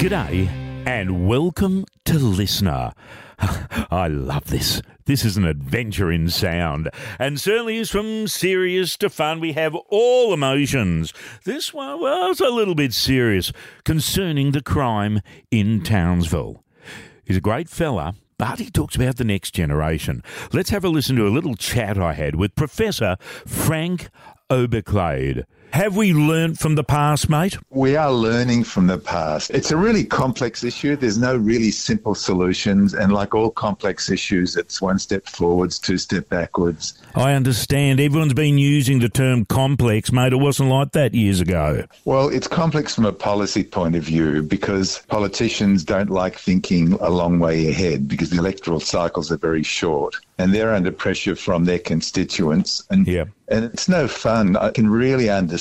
G'day and welcome to Listener. I love this. This is an adventure in sound, and certainly is from serious to fun. We have all emotions. This one, it's a little bit serious concerning the crime in Townsville. He's a great fella, but he talks about the next generation. Let's have a listen to a little chat I had with Professor Frank Oberklaid. Have we learned from the past, mate? We are learning from the past. It's a really complex issue. There's no really simple solutions. And like all complex issues, it's one step forwards, two step backwards. I understand. Everyone's been using the term complex, mate. It wasn't like that years ago. Well, it's complex from a policy point of view because politicians don't like thinking a long way ahead because the electoral cycles are very short and they're under pressure from their constituents. And, Yeah. and it's no fun. I can really understand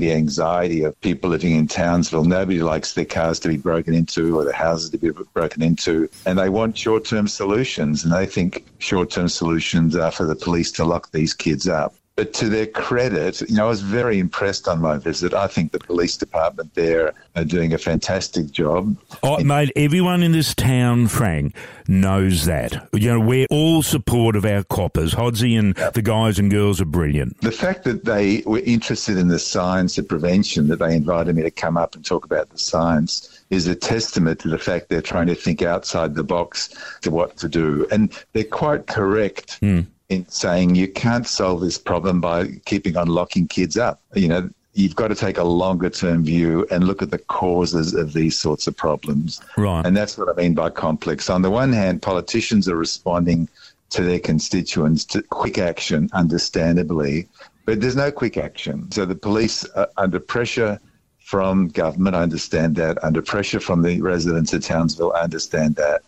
the anxiety of people living in Townsville. Nobody likes their cars to be broken into or their houses to be broken into. And they want short term solutions. And they think short term solutions are for the police to lock these kids up. But to their credit, you know, I was very impressed on my visit. I think the police department there are doing a fantastic job. Oh, mate, everyone in this town, Frank, knows that. You know, we're all support of our coppers. Hodsey and the guys and girls are brilliant. The fact that they were interested in the science of prevention, that they invited me to come up and talk about the science, is a testament to the fact they're trying to think outside the box to what to do. And they're quite correct hmm. In saying you can't solve this problem by keeping on locking kids up. You know, you've got to take a longer term view and look at the causes of these sorts of problems. Right. And that's what I mean by complex. On the one hand, politicians are responding to their constituents to quick action, understandably, but there's no quick action. So the police are under pressure from government, I understand that, under pressure from the residents of Townsville, I understand that.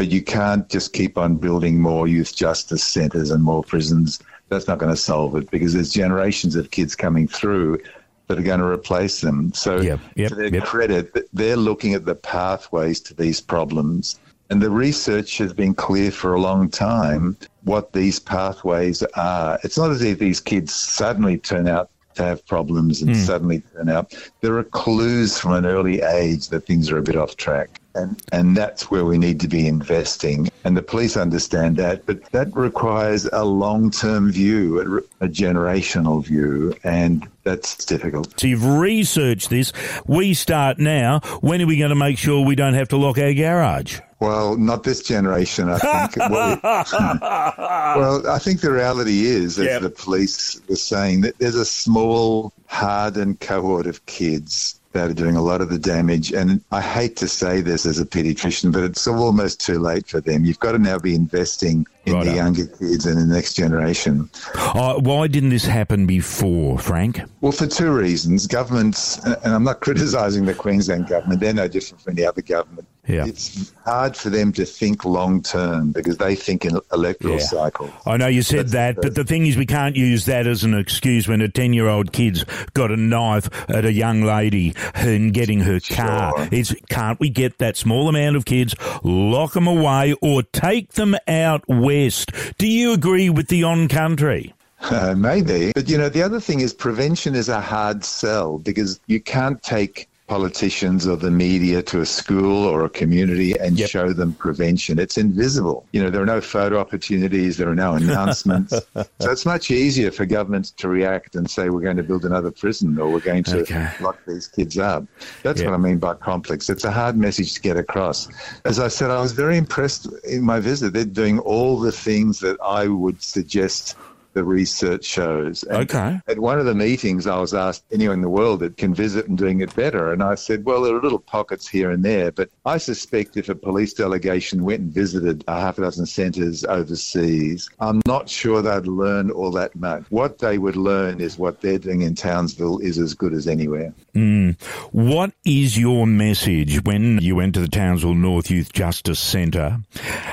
But you can't just keep on building more youth justice centres and more prisons. That's not going to solve it because there's generations of kids coming through that are going to replace them. So, Yep, yep, to their yep. credit, they're looking at the pathways to these problems. And the research has been clear for a long time what these pathways are. It's not as if these kids suddenly turn out to have problems and hmm. suddenly turn out. There are clues from an early age that things are a bit off track. And, and that's where we need to be investing. And the police understand that, but that requires a long term view, a, a generational view, and that's difficult. So you've researched this. We start now. When are we going to make sure we don't have to lock our garage? Well, not this generation, I think. well, well, I think the reality is, as Yep. the police were saying, that there's a small, hardened cohort of kids that are doing a lot of the damage. And I hate to say this as a pediatrician, but it's almost too late for them. You've got to now be investing in Righto. the younger kids and the next generation. Oh, why didn't this happen before, Frank? Well, for two reasons. Governments, and I'm not criticising the Queensland government, they're no different from any other government. Yeah. It's hard for them to think long term because they think in electoral Yeah. cycles. I know you said that, but the thing is, we can't use that as an excuse when a 10 year old kid's got a knife at a young lady and getting her car. Sure. It's, can't we get that small amount of kids, lock them away, or take them out west? Do you agree with the on country? Uh, maybe. But, you know, the other thing is prevention is a hard sell because you can't take politicians or the media to a school or a community and Yep. show them prevention. It's invisible. You know, there are no photo opportunities, there are no announcements. so it's much easier for governments to react and say, we're going to build another prison or we're going to Okay. lock these kids up. That's Yep. what I mean by complex. It's a hard message to get across. As I said, I was very impressed in my visit. They're doing all the things that I would suggest the research shows. And Okay. At one of the meetings, I was asked anyone in the world that can visit and doing it better. And I said, well, there are little pockets here and there, but I suspect if a police delegation went and visited a half a dozen centres overseas, I'm not sure they'd learn all that much. What they would learn is what they're doing in Townsville is as good as anywhere. Hmm. What is your message when you went to the Townsville North Youth Justice Centre?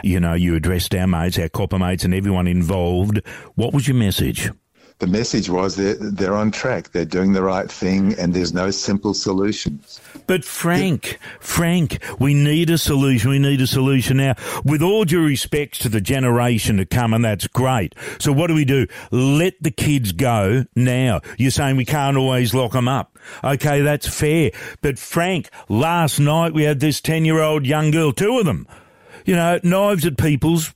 You know, you addressed our mates, our copper mates, and everyone involved. What was your message? The message was that they're on track, they're doing the right thing, and there's no simple solutions. But Frank, Frank, we need a solution. We need a solution now. With all due respects to the generation to come, and that's great. So what do we do? Let the kids go now. You're saying we can't always lock them up. Okay, that's fair. But Frank, last night we had this 10 year old young girl, two of them, you know, knives at people's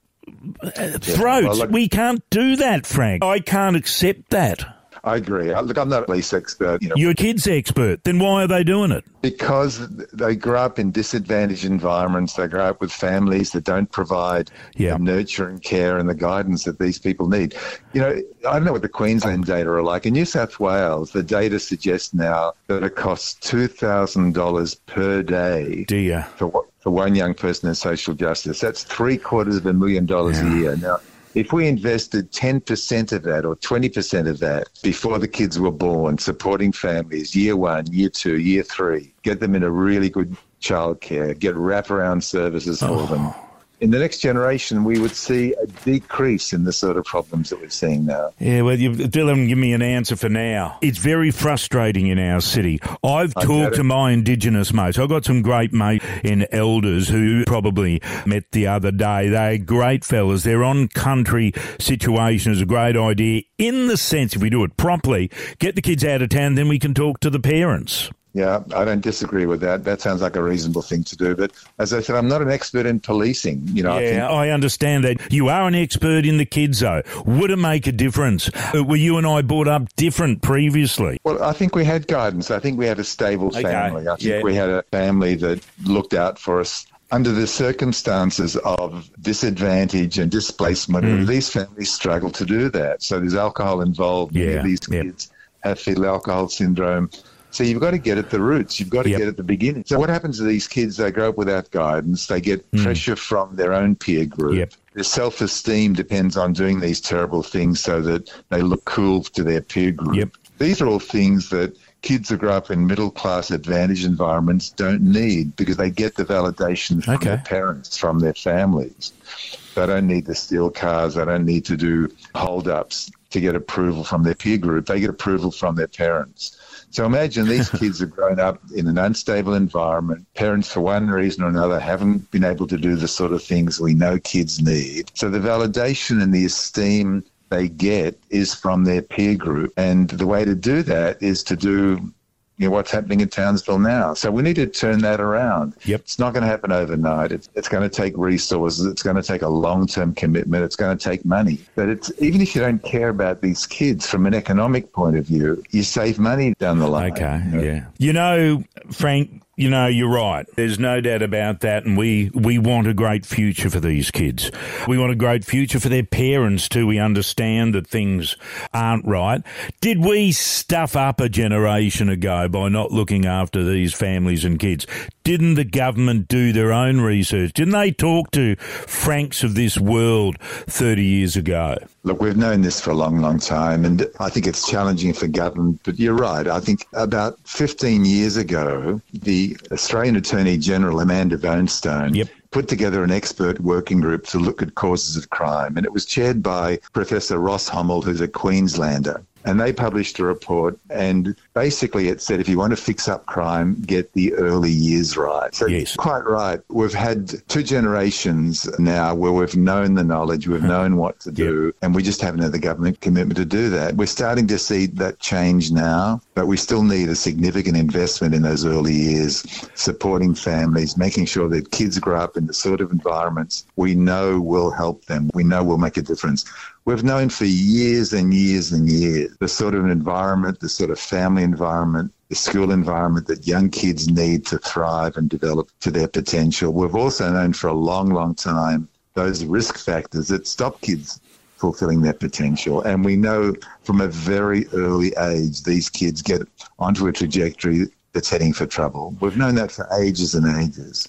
throats. Well, we can't do that, Frank. I can't accept that. I agree. Uh, look, I'm not a police expert. You know, You're a kids expert. Then why are they doing it? Because they grow up in disadvantaged environments. They grow up with families that don't provide yeah. the nurture and care and the guidance that these people need. You know, I don't know what the Queensland data are like. In New South Wales, the data suggests now that it costs $2,000 per day Dear. For, for one young person in social justice. That's three quarters of a million dollars yeah. a year. Now, if we invested 10% of that or 20% of that before the kids were born, supporting families, year one, year two, year three, get them in a really good childcare, get wraparound services for oh. them in the next generation, we would see a decrease in the sort of problems that we're seeing now. Yeah, well, you still haven't given me an answer for now. It's very frustrating in our city. I've I talked to my Indigenous mates. I've got some great mates in Elders who probably met the other day. They're great fellas. Their on country situation is a great idea in the sense, if we do it properly, get the kids out of town, then we can talk to the parents. Yeah, I don't disagree with that. That sounds like a reasonable thing to do. But as I said, I'm not an expert in policing. You know, yeah, I, think- I understand that. You are an expert in the kids, though. Would it make a difference? Uh, were you and I brought up different previously? Well, I think we had guidance. I think we had a stable okay. family. I think yeah. we had a family that looked out for us under the circumstances of disadvantage and displacement, mm. these families struggle to do that. So there's alcohol involved. Yeah. These kids have fetal alcohol syndrome. So you've got to get at the roots. You've got to yep. get at the beginning. So what happens to these kids? They grow up without guidance. They get mm. pressure from their own peer group. Yep. Their self-esteem depends on doing these terrible things so that they look cool to their peer group. Yep. These are all things that kids who grow up in middle class advantage environments don't need because they get the validation from okay. their parents, from their families. They don't need to steal cars. They don't need to do hold ups to get approval from their peer group. They get approval from their parents. So imagine these kids have grown up in an unstable environment. Parents, for one reason or another, haven't been able to do the sort of things we know kids need. So the validation and the esteem they get is from their peer group. And the way to do that is to do you know, what's happening in Townsville now. So we need to turn that around. Yep. It's not going to happen overnight. It's, it's going to take resources. It's going to take a long term commitment. It's going to take money. But it's even if you don't care about these kids from an economic point of view, you save money down the line. Okay. You know? Yeah. You know, Frank, you know, you're right. There's no doubt about that. And we, we want a great future for these kids. We want a great future for their parents too. We understand that things aren't right. Did we stuff up a generation ago by not looking after these families and kids? Didn't the government do their own research? Didn't they talk to Franks of this world 30 years ago? Look, we've known this for a long, long time, and I think it's challenging for government. But you're right. I think about 15 years ago, the Australian Attorney General, Amanda Vanstone, yep put together an expert working group to look at causes of crime, and it was chaired by Professor Ross Homel, who's a Queenslander. And they published a report, and basically it said if you want to fix up crime, get the early years right. So, yes. quite right. We've had two generations now where we've known the knowledge, we've hmm. known what to do, yep. and we just haven't had the government commitment to do that. We're starting to see that change now, but we still need a significant investment in those early years, supporting families, making sure that kids grow up in the sort of environments we know will help them, we know will make a difference. We've known for years and years and years the sort of environment, the sort of family environment, the school environment that young kids need to thrive and develop to their potential. We've also known for a long, long time those risk factors that stop kids fulfilling their potential. And we know from a very early age, these kids get onto a trajectory that's heading for trouble. We've known that for ages and ages.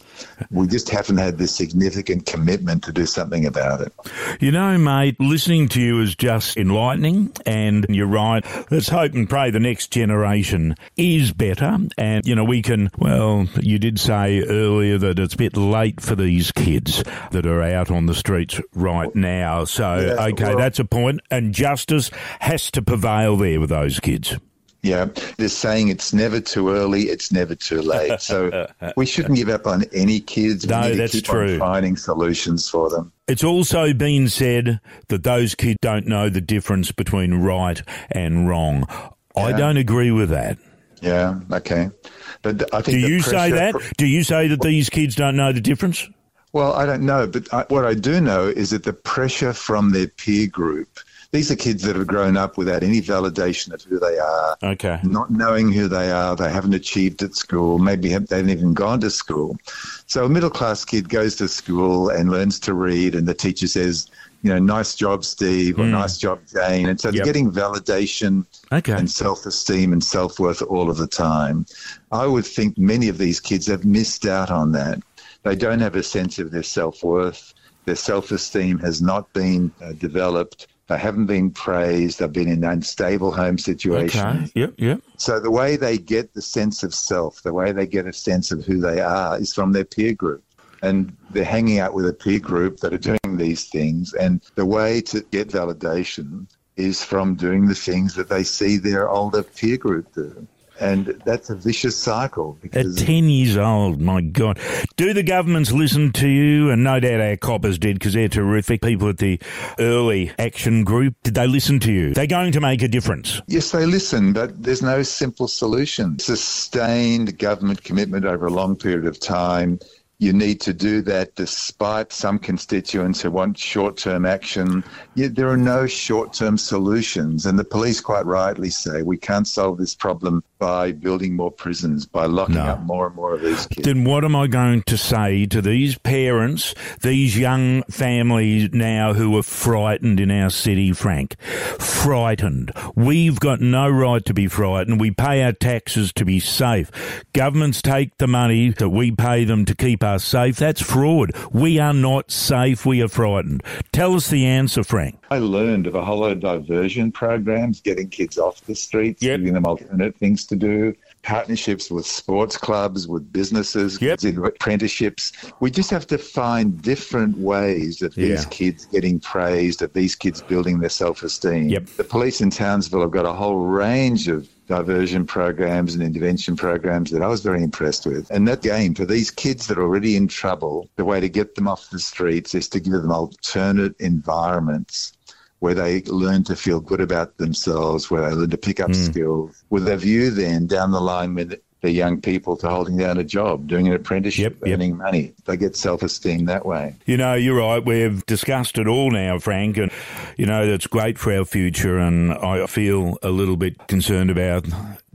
We just haven't had the significant commitment to do something about it. You know, mate, listening to you is just enlightening, and you're right. Let's hope and pray the next generation is better. And, you know, we can, well, you did say earlier that it's a bit late for these kids that are out on the streets right now. So, yeah, okay, well, that's a point, and justice has to prevail there with those kids. Yeah, they're saying it's never too early, it's never too late. So we shouldn't give up on any kids. We no, that's true. finding solutions for them. It's also been said that those kids don't know the difference between right and wrong. Yeah. I don't agree with that. Yeah, okay. But I think Do you say that? Do you say that these kids don't know the difference? Well, I don't know, but I, what I do know is that the pressure from their peer group. These are kids that have grown up without any validation of who they are, Okay. not knowing who they are. They haven't achieved at school. Maybe have- they haven't even gone to school. So a middle class kid goes to school and learns to read, and the teacher says, you know, nice job, Steve, or hmm. nice job, Jane. And so they're Yep. getting validation Okay. and self esteem and self worth all of the time. I would think many of these kids have missed out on that. They don't have a sense of their self worth. Their self esteem has not been uh, developed. They haven't been praised. They've been in unstable home situations. Okay. Yep. Yep. So the way they get the sense of self, the way they get a sense of who they are, is from their peer group. And they're hanging out with a peer group that are doing these things. And the way to get validation is from doing the things that they see their older peer group do. And that's a vicious cycle At 10 years old, my God. Do the governments listen to you? And no doubt our coppers did because they're terrific people at the early action group. Did they listen to you? They're going to make a difference. Yes, they listen, but there's no simple solution. Sustained government commitment over a long period of time. You need to do that despite some constituents who want short term action. Yet there are no short term solutions. And the police quite rightly say we can't solve this problem by building more prisons, by locking No. up more and more of these kids. Then what am I going to say to these parents, these young families now who are frightened in our city, Frank? Frightened. We've got no right to be frightened. We pay our taxes to be safe. Governments take the money that we pay them to keep us safe. That's fraud. We are not safe. We are frightened. Tell us the answer, Frank. I learned of a whole diversion programs, getting kids off the streets, Yep. giving them alternate things to do, partnerships with sports clubs, with businesses, Yep. with apprenticeships. We just have to find different ways of these Yeah. kids getting praised, of these kids building their self esteem. Yep. The police in Townsville have got a whole range of diversion programs and intervention programs that I was very impressed with. And that game for these kids that are already in trouble, the way to get them off the streets is to give them alternate environments where they learn to feel good about themselves, where they learn to pick up Hmm. skills, with a view then down the line with the young people to holding down a job, doing an apprenticeship, Yep, yep. earning money. They get self esteem that way. You know, you're right. We've discussed it all now, Frank, and you know that's great for our future. And I feel a little bit concerned about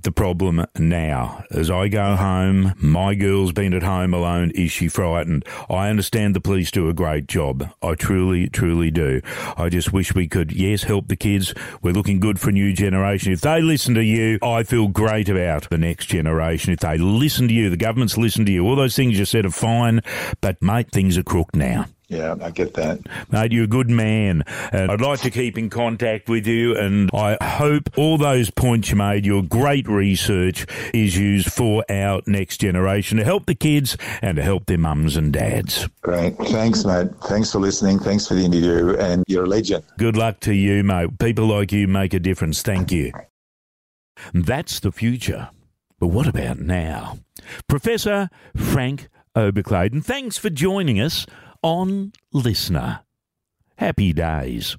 the problem now. As I go home, my girl's been at home alone. Is she frightened? I understand the police do a great job. I truly, truly do. I just wish we could, yes, help the kids. We're looking good for a new generation. If they listen to you, I feel great about the next generation. If they listen to you, the governments listen to you. All those things you said are fine, but mate, things are crooked now. Yeah, I get that. Mate, you're a good man. And I'd like to keep in contact with you. And I hope all those points you made, your great research, is used for our next generation to help the kids and to help their mums and dads. Great. Thanks, mate. Thanks for listening. Thanks for the interview. And you're a legend. Good luck to you, mate. People like you make a difference. Thank you. That's the future. But what about now? Professor Frank Obercladen, thanks for joining us on Listener. Happy days.